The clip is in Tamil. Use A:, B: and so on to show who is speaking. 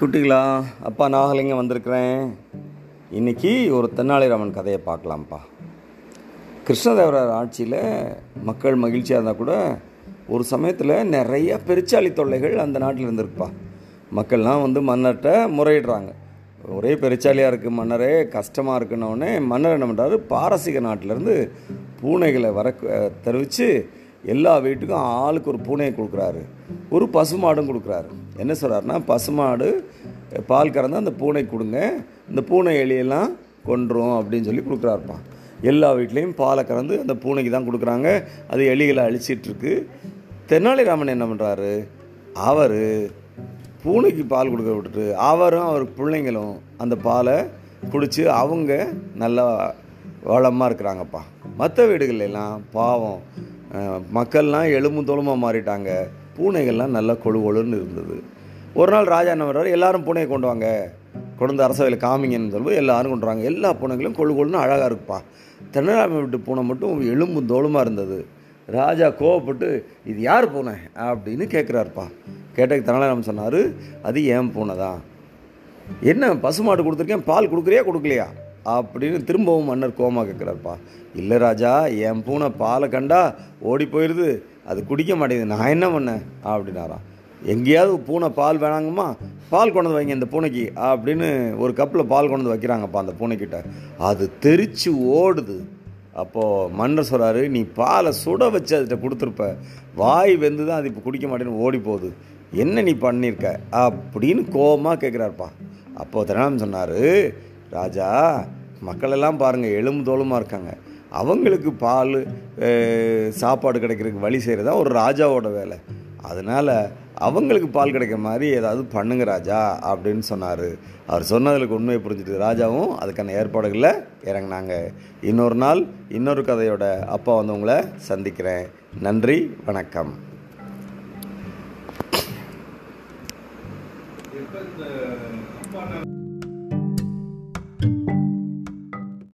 A: குட்டிகளா அப்பா நாகலிங்கம் வந்திருக்கிறேன். இன்னைக்கு ஒரு தென்னாலிராமன் கதையை பார்க்கலாம்ப்பா. கிருஷ்ணதேவரார் ஆட்சியில் மக்கள் மகிழ்ச்சியாக இருந்தால் கூட ஒரு சமயத்தில் நிறைய பெருச்சாளி தொல்லைகள் அந்த நாட்டில் இருந்திருக்குப்பா. மக்கள்லாம் வந்து மன்னர்கிட்ட முறையிடுறாங்க. ஒரே பெருச்சாலியாக இருக்குது மன்னரே கஷ்டமாக இருக்குன்னொடனே மன்னர் என்ன பண்ணுறாரு பாரசீக நாட்டிலேருந்து பூனைகளை வர தெரிவித்து எல்லா வீட்டுக்கும் ஆளுக்கு ஒரு பூனையை கொடுக்குறாரு. ஒரு பசுமாடும் கொடுக்குறாரு. என்ன சொல்கிறாருன்னா பசுமாடு பால் கறந்து அந்த பூனை கொடுங்க இந்த பூனை எலியெல்லாம் கொன்றும் அப்படின்னு சொல்லி கொடுக்குறாருப்பா. எல்லா வீட்லேயும் பாலை கறந்து அந்த பூனைக்கு தான் கொடுக்குறாங்க. அது எலிகளை அழிச்சிட்ருக்கு. தெனாலிராமன் என்ன பண்ணுறாரு அவர் பூனைக்கு பால் கொடுக்க விட்டுட்டு அவரும் அவர் பிள்ளைங்களும் அந்த பாலை குடித்து அவங்க நல்லா வளமாக இருக்கிறாங்கப்பா. மற்ற வீடுகளெல்லாம் பாவம். மக்கள்லாம் எலும்பும் தோலுமாக மாறிட்டாங்க. பூனைகள்லாம் நல்லா கொழு கொழுன்னு இருந்தது. ஒரு நாள் ராஜா என்ன பண்ணுறாரு எல்லாரும் பூனையை கொண்டு வாங்க. கொண்டு வந்து அரசவையில் காமிங்கன்னு சொல்லும்போது எல்லாரும் கொண்டு வாங்க எல்லா பூனைகளும் கொழு கொழுன்னு அழகாக இருக்குப்பா. தென்னராம வீட்டு பூனை மட்டும் எலும்பும் தோலுமாக இருந்தது. ராஜா கோவப்பட்டு இது யார் பூனை? அப்படின்னு கேட்குறாருப்பா கேட்டதுக்கு தெனாலிராமன் சொன்னார் அது ஏன் பூனை தான் என்ன பசுமாடு கொடுத்துருக்கேன் பால் கொடுக்குறியா? கொடுக்கலையா? அப்படின்னு திரும்பவும் மன்னர் கோமா கேட்குறாருப்பா இல்லை ராஜா என் பூனை பாலை கண்டா ஓடி போயிடுது அது குடிக்க மாட்டேங்குது. நான் என்ன பண்ணேன்? அப்படின்னாராம். எங்கேயாவது பூனை பால் வேணாங்கம்மா. பால் கொண்டு வைங்க இந்த பூனைக்கு அப்படின்னு ஒரு கப்பில் பால் கொண்டு வைக்கிறாங்கப்பா அந்த பூனைக்கிட்ட. அது தெரித்து ஓடுது. அப்போது மன்னர் சொல்கிறாரு நீ பாலை சுட வச்சு அதுகிட்ட கொடுத்துருப்ப. வாய் வெந்து தான் அது இப்போ குடிக்க மாட்டேன்னு ஓடி போகுது. என்ன நீ பண்ணியிருக்க அப்படின்னு கோபமாக கேட்குறாருப்பா அப்போது தினம் சொன்னார் ராஜா மக்களெல்லாம் பாருங்கள் எலும்பு தோலுமாக இருக்காங்க. அவங்களுக்கு பால் சாப்பாடு கிடைக்கிறதுக்கு வழி செய்கிறது தான் ஒரு ராஜாவோட வேலை. அதனால் அவங்களுக்கு பால் கிடைக்கிற மாதிரி ஏதாவது பண்ணுங்க ராஜா அப்படின்னு சொன்னார். அவர் சொன்னதுக்கு உண்மையை புரிஞ்சுட்டு ராஜாவும் அதுக்கான ஏற்பாடுகளில் இறங்குனாங்க. இன்னொரு நாள் இன்னொரு கதையோட அப்பா வந்து உங்களை சந்திக்கிறேன். நன்றி வணக்கம்.
B: அப்பா